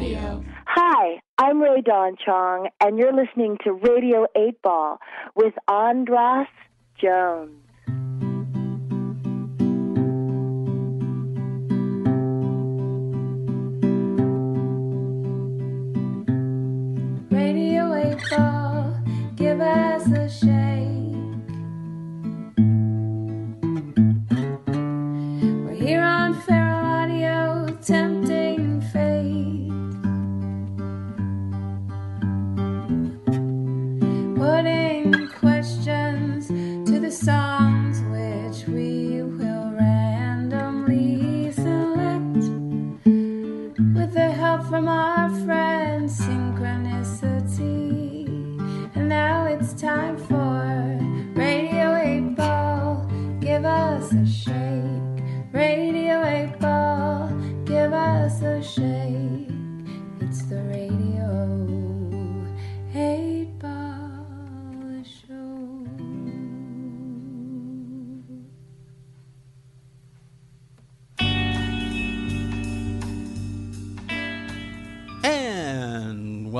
Radio. Hi, I'm Rae Dawn Chong, and you're listening to Radio 8 Ball with Andras Jones. Radio 8 Ball, give us a shake. From our friend Synchronicity. And now it's time for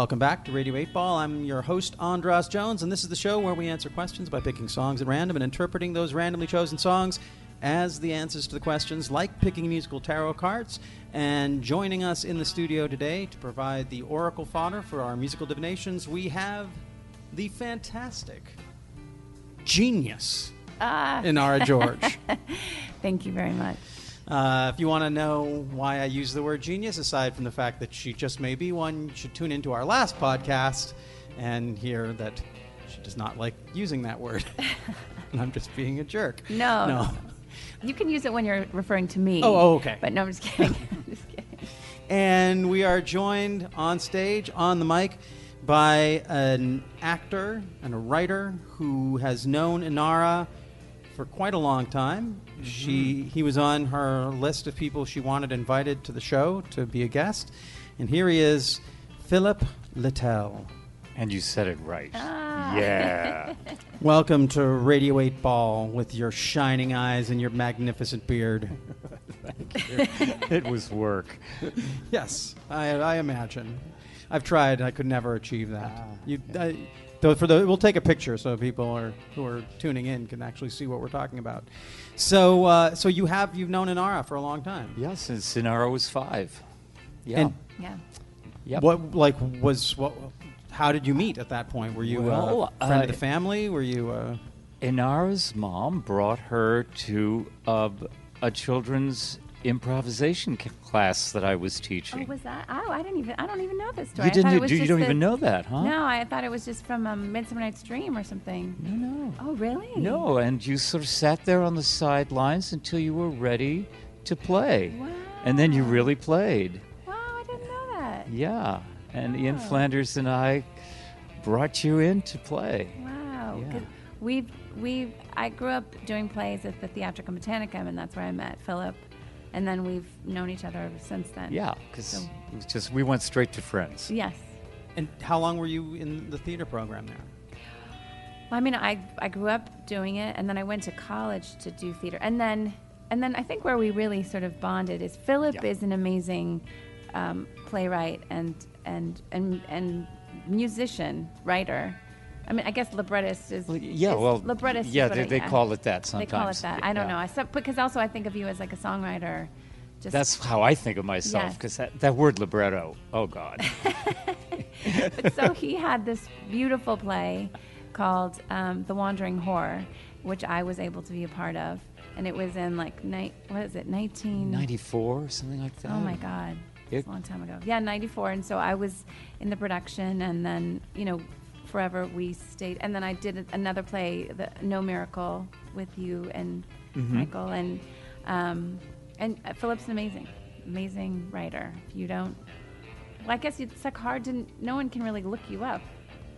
welcome back to Radio 8 Ball. I'm your host, Andras Jones, and this is the show where we answer questions by picking songs at random and interpreting those randomly chosen songs as the answers to the questions, like picking musical tarot cards. And joining us in the studio today to provide the oracle fodder for our musical divinations, we have the fantastic genius, Ah. Inara George. Thank you very much. Uh, if you want to know why I use the word genius, aside from the fact that she just may be one, you should tune into our last podcast and hear that she does not like using that word. and I'm just being a jerk. No. No. You can use it when you're referring to me. Oh, oh, okay. But no, I'm just kidding. I'm just kidding. And we are joined on stage, on the mic, by an actor and a writer who has known Inara for quite a long time. She he was on her list of people she wanted invited to the show to be a guest, and here he is, Philip Littell. And you said it right. Ah. Yeah. Welcome to Radio 8 Ball with your shining eyes and your magnificent beard. it was work. Yes, I, I imagine. I've tried. I could never achieve that. You, I, though for the, we'll take a picture so people are, who are tuning in can actually see what we're talking about. So, uh, so you have you've known Inara for a long time. Yeah, since Inara was five. Yeah. And Yeah. Yep. what like was what? How did you meet at that point? Were you Well, a friend uh, of the family? Were you? Uh, Inara's mom brought her to uh, a children's improvisation c- class that I was Oh, teaching. was that? Oh, I didn't even. I don't even know this story. you didn't? do you don't the- even know that, huh? No, I thought it was just from um, Midsummer Night's Dream or something. No, no. Oh, really? No, and you sort of sat there on the sidelines until you were ready to play. Wow. And then you really played. Wow, I didn't know that. Yeah. And Ian Oh. Flanders and I brought you in to play. Wow. Yeah. We've we've I grew up doing plays at the Theatricum Botanicum, and that's where I met Philip, and then we've known each other ever since then. Yeah, because So- it was just we went straight to friends. Yes. and how long were you in the theater program there? Well, I mean, I I grew up doing it, and then I went to college to do theater, and then and then I think where we really sort of bonded is Philip Yeah. is an amazing um, playwright and and and and musician writer. I mean, I guess librettist is Well, yeah, is- well, librettist. yeah, they, I- they call it that sometimes. They call it that. I don't Yeah. know. I so, because also I think of you as like a songwriter. Just That's how I think of myself Yes. because that, that word libretto. Oh God. but so he had this beautiful play called um, The Wandering Whore, which I was able to be a part of, and it was in like night. What is it? Nineteen ninety-four, something like that. Oh my God. It's It- a long time ago. Yeah, 94. And so I was in the production, and then, you know, forever we stayed. And then I did another play, the No Miracle, with you and Mm-hmm. Michael. And, um, and uh, Philip's an amazing, amazing writer. If you don't, well, I guess it's like hard to, no one can really look you up.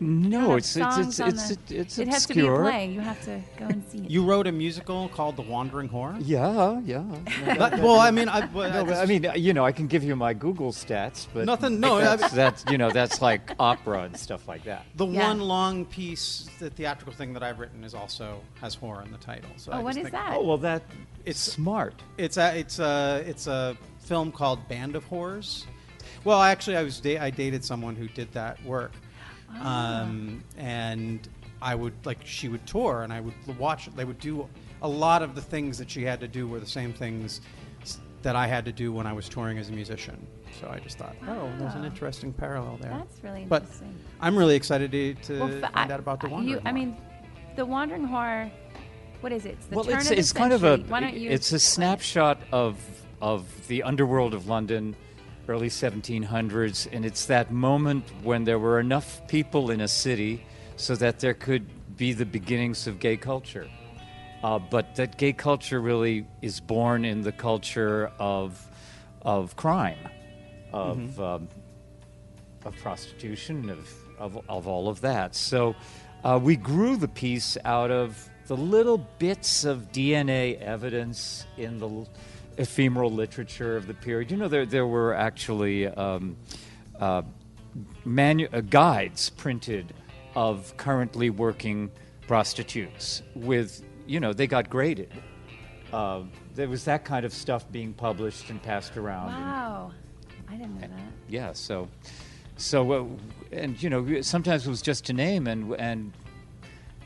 You don't No, have it's it's songs it's on it's, the- it's It has to be a play. You have to go and see it. You wrote a musical called The Wandering Whore. Yeah, yeah. But- well, I mean, I, well, No, but I mean, you know, I can give you my Google stats, but Nothing- no, that's, I- that's you know, that's like opera and stuff like that. The Yeah. one long piece, the theatrical thing that I've written is also has horror in the title. So oh, I what just is think- that? Oh well, that It's- it's smart. It's a it's a it's a film called Band of Horrors. Well, actually, I was da- I dated someone who did that work, Ah. um, and I would like she would tour, and I would watch. They would do a lot of the things that she had to do were the same things that I had to do when I was touring as a musician. So I just thought, oh, there's an interesting parallel there. That's really But interesting. I'm really excited to, to Well, find I- out about the I- Wandering you, I mean, the Wandering Whore. What is it? It's the well, turn it's of the it's kind of a. Why don't you it's a explain it? snapshot of of the underworld of London, early 1700s, and it's that moment when there were enough people in a city so that there could be the beginnings of gay culture. Uh, but that gay culture really is born in the culture of of crime, of um, of prostitution, of, of, of all of that. So uh, we grew the piece out of the little bits of DNA evidence in the ephemeral literature of the period. You know, there, there were actually um, uh, manu- uh, guides printed of currently working prostitutes with, you know, they got graded. Uh, there was that kind of stuff being published and passed around. and- Wow, I didn't know that. yeah so so uh, and you know sometimes it was just a name and and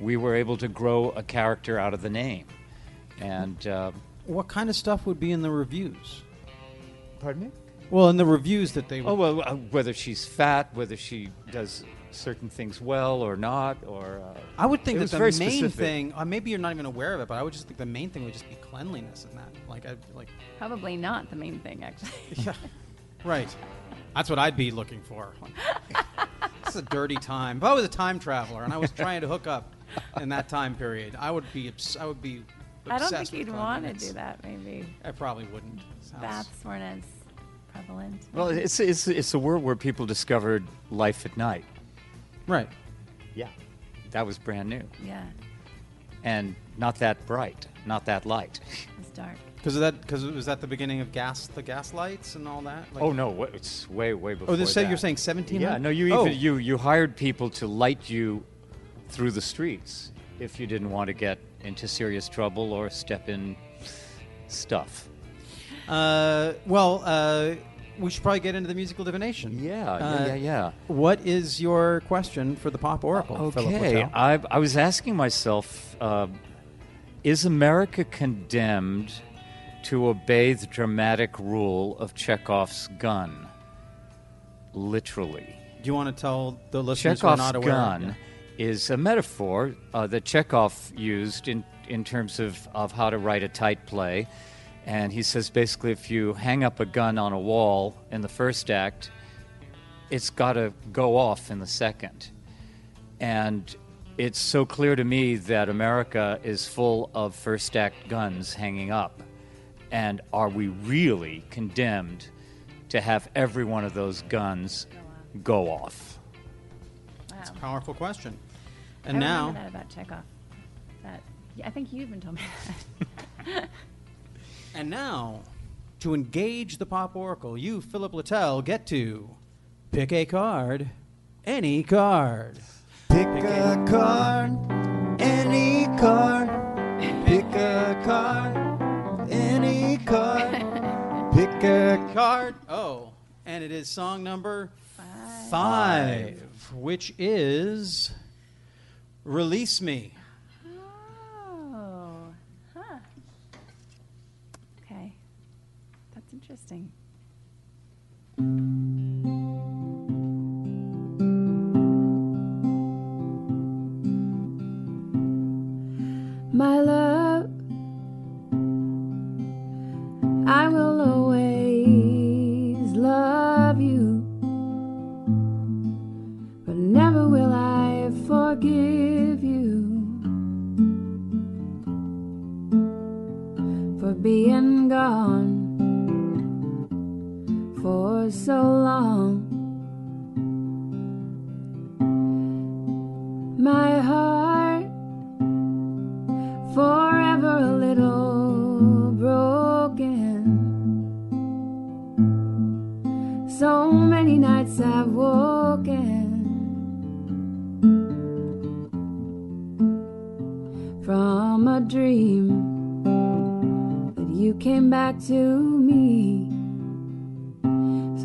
we were able to grow a character out of the name and uh, what kind of stuff would be in the reviews? pardon me Well, in the reviews that they. oh well uh, whether she's fat whether she does certain things well or not or uh, I would think it that the very main specific. thing, uh, maybe you're not even aware of it, but I would just think the main thing would just be cleanliness in that. Like, I like, Probably not the main thing, actually. yeah, right. That's what I'd be looking for. Like, it's a dirty time. If I was a time traveler and I was trying to hook up in that time period, I would be. Obs- I would be. I don't think you'd want to do that. Maybe I probably wouldn't. Sounds- baths weren't as prevalent. well it's, it's it's a world where people discovered life at night Right. yeah that was brand new yeah, and not that bright not that light it's dark. Because of that. Because was that the beginning of gas, the gas lights and all that. Like, oh no wa- it's way way oh, before Oh, this say you're saying 17? Yeah, no, you oh. even you you hired people to light you through the streets if you didn't want to get into serious trouble or step in stuff. Uh, well, uh, we should probably get into the musical divination. Yeah, Uh, yeah, yeah, yeah. What is your question for the pop oracle? Okay? I I was asking myself, uh, is America condemned to obey the dramatic rule of Chekhov's gun? Literally. Do you want to tell the listeners who are Chekhov's not aware? gun is a metaphor uh, that Chekhov used in, in terms of, of how to write a tight play. And he says basically, if you hang up a gun on a wall in the first act, it's got to go off in the second. And it's so clear to me that America is full of first act guns hanging up. And are we really condemned to have every one of those guns go off? Wow. That's a powerful question. I And now, remember that about Chekhov. That yeah, I think you even told me that. and now, to engage the pop oracle, you, Philip Littell, get to pick a card, any card. Pick a card, any card. Pick a card, any card. Pick a Card. Oh, and it is song number Five. five, which is "Release Me." Oh, huh. Okay, that's interesting. My love,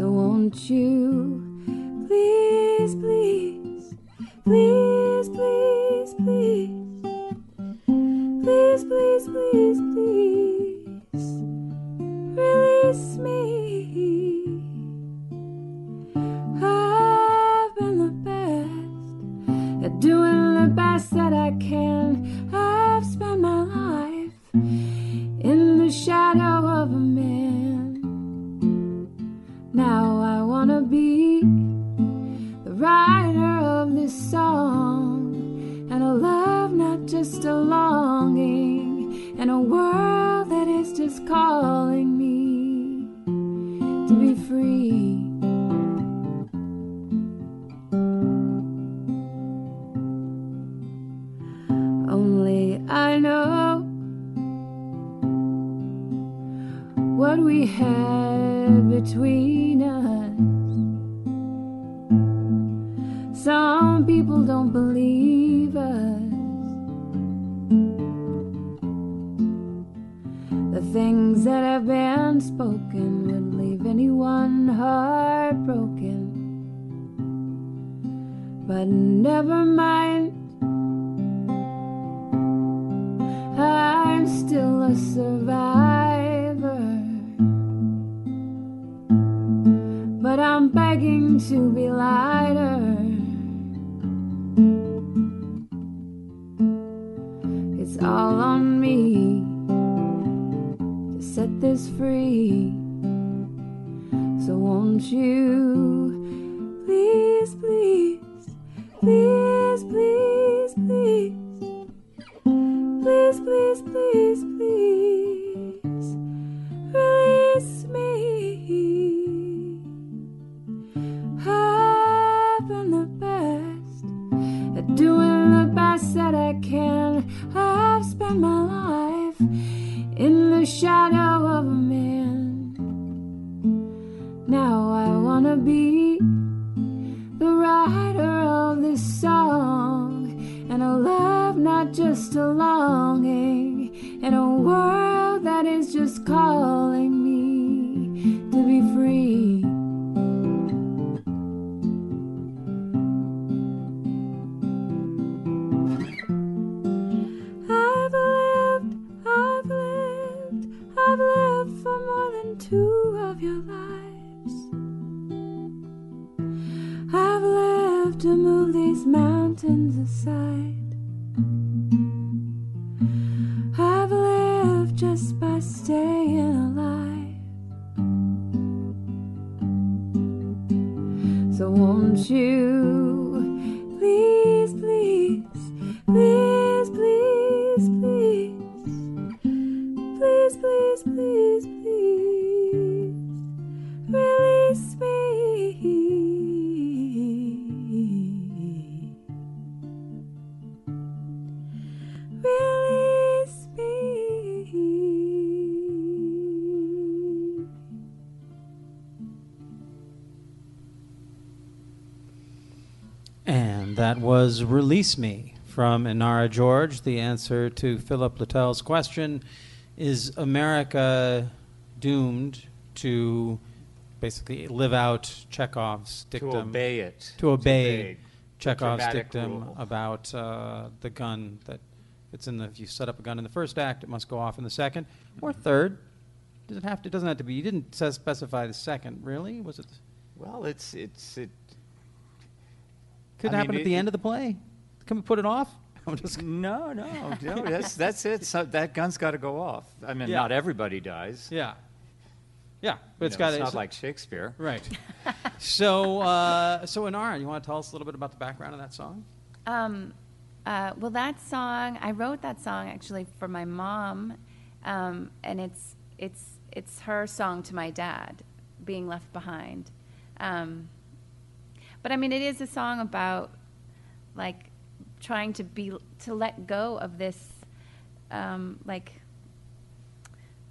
So won't you please, please, please, to be lighter. It's all on me to set this free. So won't you please, please, please, please, please. Please, please, please, please in the shadow of a man. Now I wanna be the writer of this song and a love not just a longing and a world that is just calling was Release Me from Inara George. The answer to Philip Littell's question is America doomed to basically live out Chekhov's dictum? To obey it. To obey Chekhov's dictum rule. about uh, the gun that it's in the. If you set up a gun in the first act, it must go off in the second or third. Does it have to? It doesn't have to be. You didn't specify the second, really? Was it? Well, it's it's it. Could I happen mean, at the it- end of the play. Can we put it off? I'm just. No, no, no. That's that's it. So that gun's got to go off. I mean, Yeah. not everybody dies. Yeah. Yeah, but You it's know, got It's not like Shakespeare. right. so, uh, so Inara, you want to tell us a little bit about the background of that song? Um, uh, well, that song I wrote that song actually for my mom, um, and it's it's it's her song to my dad, being left behind. Um, but I mean, it is a song about like trying to be to let go of this, um, like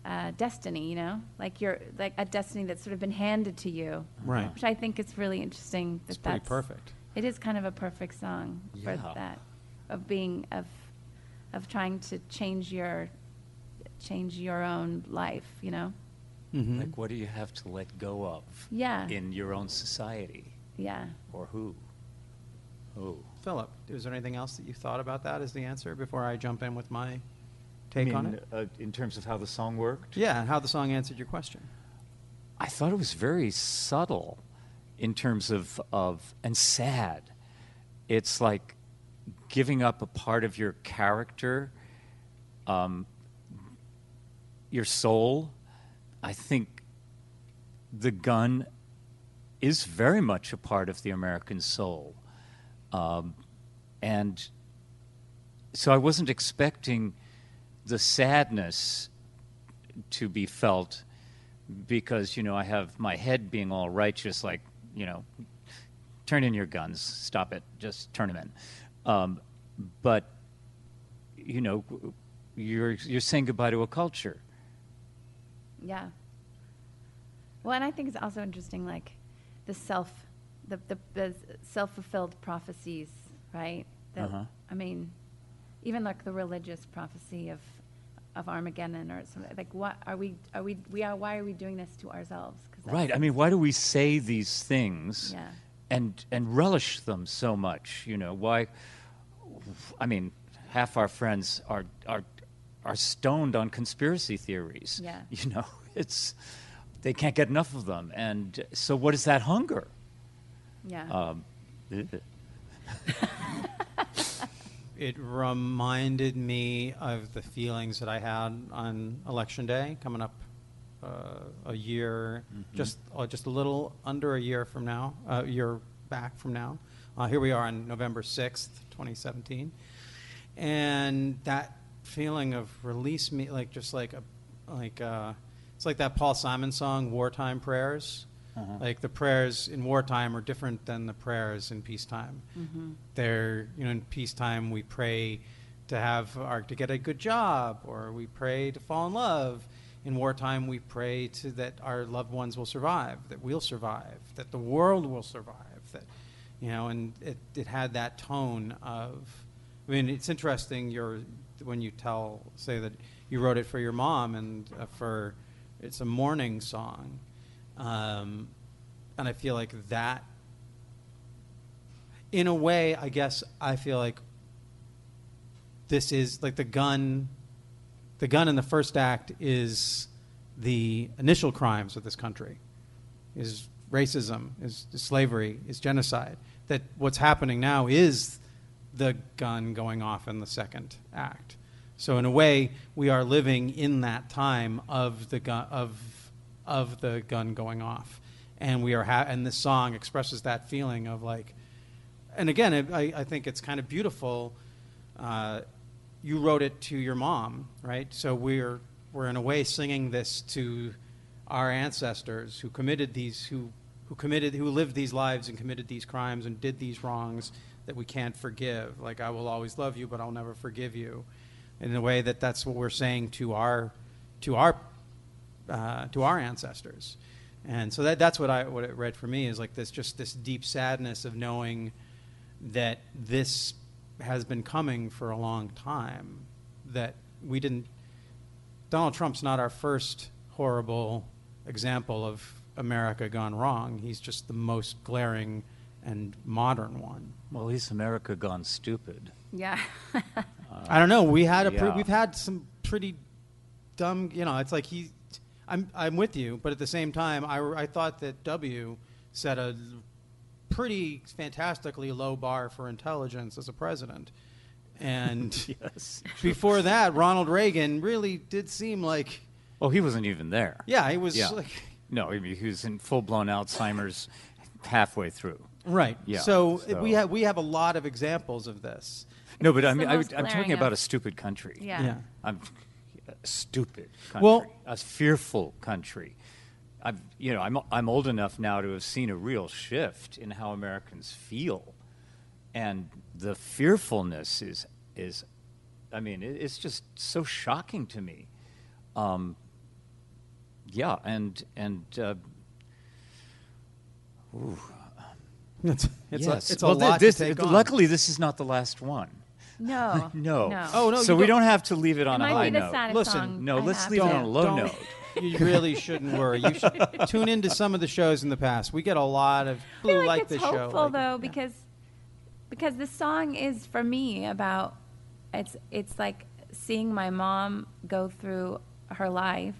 uh, destiny, you know, like you're like a destiny that's sort of been handed to you, Right. which I think is really interesting. That It's pretty that's, perfect. It is kind of a perfect song for that, of being of, of trying to change your, change your own life. You know. Mhm. Like, what do you have to let go of Yeah. in your own society? Yeah. Or who? Who? Philip, is there anything else that you thought about that as the answer before I jump in with my I take mean, on it? Uh, in terms of how the song worked? Yeah, and how the song answered your question. I thought it was very subtle in terms of, of and sad. It's like giving up a part of your character, um, your soul. I think the gun is very much a part of the American soul. Um, and so I wasn't expecting the sadness to be felt because you know I have my head being all righteous, like you know, turn in your guns, stop it, just turn them in. Um, but you know, you're you're saying goodbye to a culture. Yeah. Well, and I think it's also interesting, like the self, the the, the self-fulfilled prophecies, right? That, Uh-huh. I mean, even like the religious prophecy of of Armageddon or something. Like, what are we? Are we? We are. Why are we doing this to ourselves? Right. I mean, why do we say these things Yeah. and and relish them so much? You know, why? I mean, half our friends are are are stoned on conspiracy theories. Yeah. You know, it's they can't get enough of them, and so what is that hunger? Yeah. Um, It reminded me of the feelings that I had on election day coming up uh, a year, just uh, just a little under a year from now, a year back from now. Uh, here we are on November sixth, twenty seventeen, and that feeling of release me, like just like a like uh, it's like that Paul Simon song, "Wartime Prayers." Uh-huh. Like the prayers in wartime are different than the prayers in peacetime. They're you know in peacetime we pray to have our to get a good job or we pray to fall in love. In wartime we pray to that our loved ones will survive, that we'll survive, that the world will survive. That you know, and it it had that tone of. I mean, it's interesting. Your when you tell say that you wrote it for your mom and uh, for it's a mourning song. Um, and I feel like that, in a way, I guess I feel like this is like the gun. The gun in the first act is the initial crimes of this country, is racism, is, is slavery, is genocide. That what's happening now is the gun going off in the second act. So in a way, we are living in that time of the gun of of the gun going off, and we are ha- and this song expresses that feeling of like, and again, it, I, I think it's kind of beautiful. Uh, you wrote it to your mom, right? So we're we're in a way singing this to our ancestors who committed these who who committed who lived these lives and committed these crimes and did these wrongs that we can't forgive. Like I will always love you, but I'll never forgive you. In a way that that's what we're saying to our to our uh, to our ancestors. And so that, that's what I what it read for me is like this just this deep sadness of knowing that this has been coming for a long time. That we didn't. Donald Trump's not our first horrible example of America gone wrong. He's just the most glaring and modern one. well, he's America gone stupid. yeah. I don't know. We had a pre- yeah. we've had some pretty dumb. You know, it's like he. I'm I'm with you, but at the same time, I I thought that W set a pretty fantastically low bar for intelligence as a president, and yes. before that, Ronald Reagan really did seem like Oh, he wasn't even there. yeah, he was Yeah. like No, he was in full blown Alzheimer's halfway through. right. Yeah, So, so- we have we have a lot of examples of this. No, but I mean, I, am talking glaring about a stupid country. yeah. Yeah. I'm a stupid country. Well- a fearful country. I've, you know, I'm I'm old enough now to have seen a real shift in how Americans feel, and the fearfulness is is, I mean, it, it's just so shocking to me. Um, yeah, and and uh, It's it's yes. a, it's well, a thi- lot this, to take on. Luckily, this is not the last one. No. No. No. Oh, no, So we don't- don't have to leave it on it a might high be the note. Listen, song No, I let's leave it on a low Don't- note. you really shouldn't worry. You should tune into some of the shows in the past. We get a lot of I blue feel like, like it's this hopeful show. like- though because because the song is for me about it's it's like seeing my mom go through her life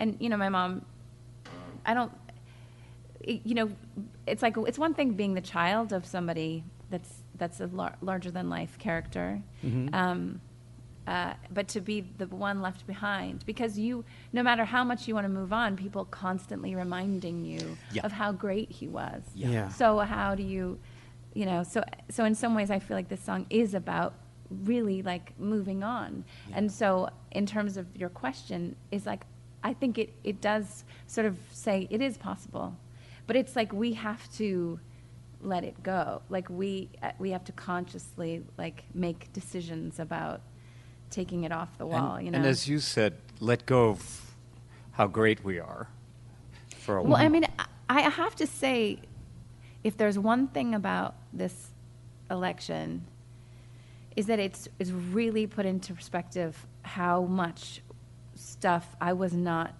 and you know my mom I don't it- you know it's like it's one thing being the child of somebody that's that's a lar- larger than life character. Um, uh, but to be the one left behind because you no matter how much you want to move on people constantly reminding you Yeah. of how great he was. Yeah. so how do you you know so so in some ways i feel like this song is about really like moving on. And so in terms of your question is like i think it it does sort of say it is possible but it's like we have to let it go like we uh, we have to consciously like make decisions about taking it off the wall and, you know and as you said, let go of how great we are for a while. Well, while. I mean, I I have to say, if there's one thing about this election, is that it's it's really put into perspective how much stuff I was not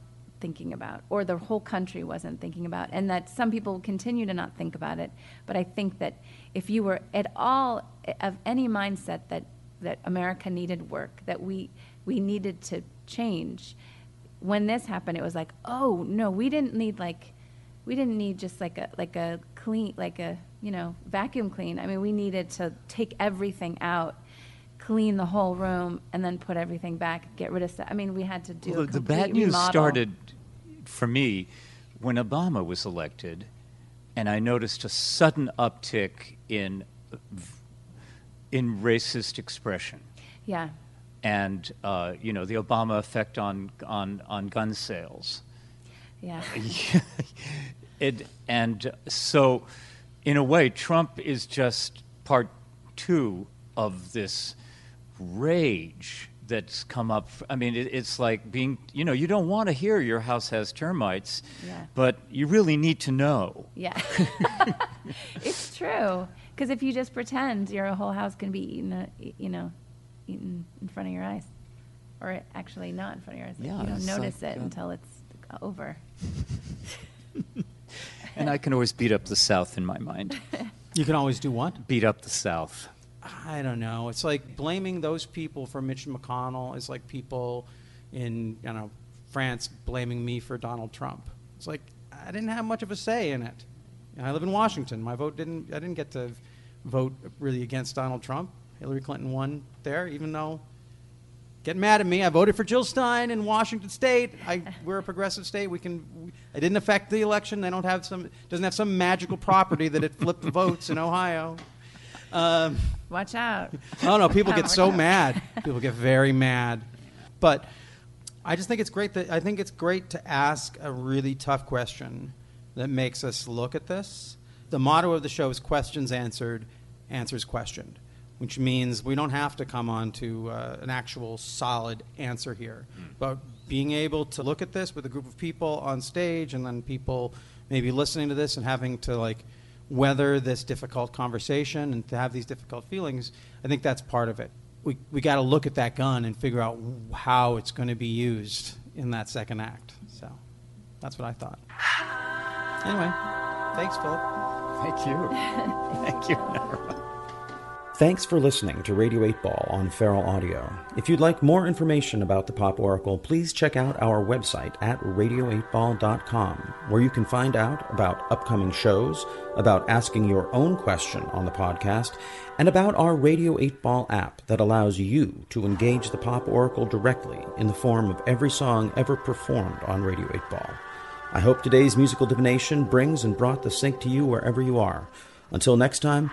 thinking about, or the whole country wasn't thinking about, and that some people continue to not think about it. But I think that if you were at all of any mindset that that America needed work, that we we needed to change, when this happened, it was like, oh no, we didn't need like, we didn't need just like a like a clean like a you know vacuum clean. I mean, we needed to take everything out, clean the whole room, and then put everything back, get rid of stuff. I mean, we had to do Well, a the, the bad news remodel. started for me when Obama was elected, and I noticed a sudden uptick in in racist expression, Yeah, and uh, you know the Obama effect on on on gun sales. yeah, it, and so, in a way, Trump is just part two of this rage that's come up. I mean, it, it's like being, you know, you don't want to hear your house has termites, Yeah. but you really need to know. yeah. it's true because if you just pretend, your whole house can be eaten, uh, you know, eaten in front of your eyes, or actually not in front of your eyes. Yeah, you don't notice like, it uh, until it's over. And I can always beat up the South in my mind. You can always do what? Beat up the South. I don't know. It's like blaming those people for Mitch McConnell is like people in you know France blaming me for Donald Trump. It's like I didn't have much of a say in it. I live in Washington. My vote didn't. I didn't get to vote really against Donald Trump. Hillary Clinton won there, even though. Get mad at me. I voted for Jill Stein in Washington State. I, we're a progressive state. We can. We, it didn't affect the election. They don't have some. Doesn't have some magical property that it flipped the votes in Ohio. Um, Watch out. Oh no, people get so out. mad. People get very mad. But I just think it's great that I think it's great to ask a really tough question that makes us look at this. The motto of the show is questions answered, answers questioned, which means we don't have to come on to uh, an actual solid answer here. But being able to look at this with a group of people on stage and then people maybe listening to this and having to like weather this difficult conversation and to have these difficult feelings, I think that's part of it. We, we got to look at that gun and figure out how it's going to be used in that second act. So that's what I thought. Anyway, thanks, Philip. Thank you. Thank you. Thanks for listening to Radio 8 Ball on Feral Audio. If you'd like more information about the Pop Oracle, please check out our website at radio8ball.com, where you can find out about upcoming shows, about asking your own question on the podcast, and about our Radio 8 Ball app that allows you to engage the Pop Oracle directly in the form of every song ever performed on Radio 8 Ball. I hope today's musical divination brings and brought the sync to you wherever you are. Until next time,